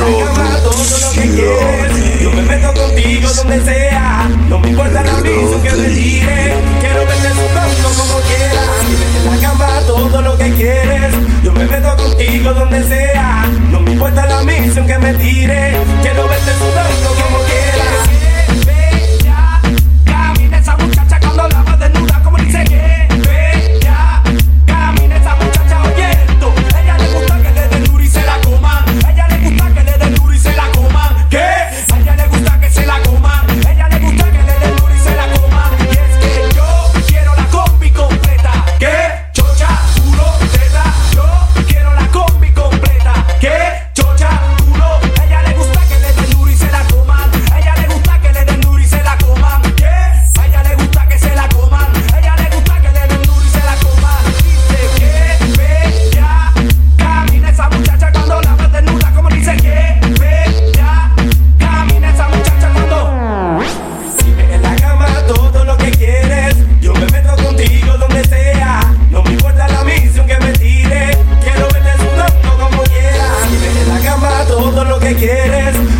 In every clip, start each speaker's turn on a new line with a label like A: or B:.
A: Todo lo que quieres, yo me meto contigo donde sea. No me importa la piso que te tire. Quiero verte sudando como quieras. En la cama todo lo que quieres, yo me meto contigo donde sea.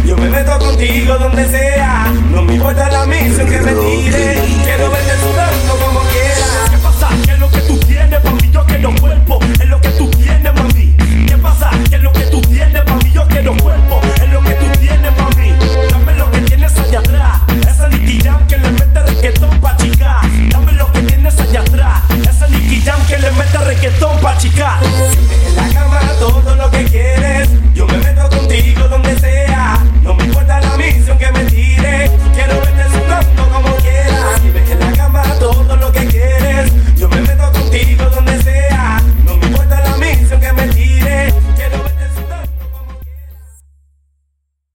A: Yo me meto contigo donde sea. No me importa la misión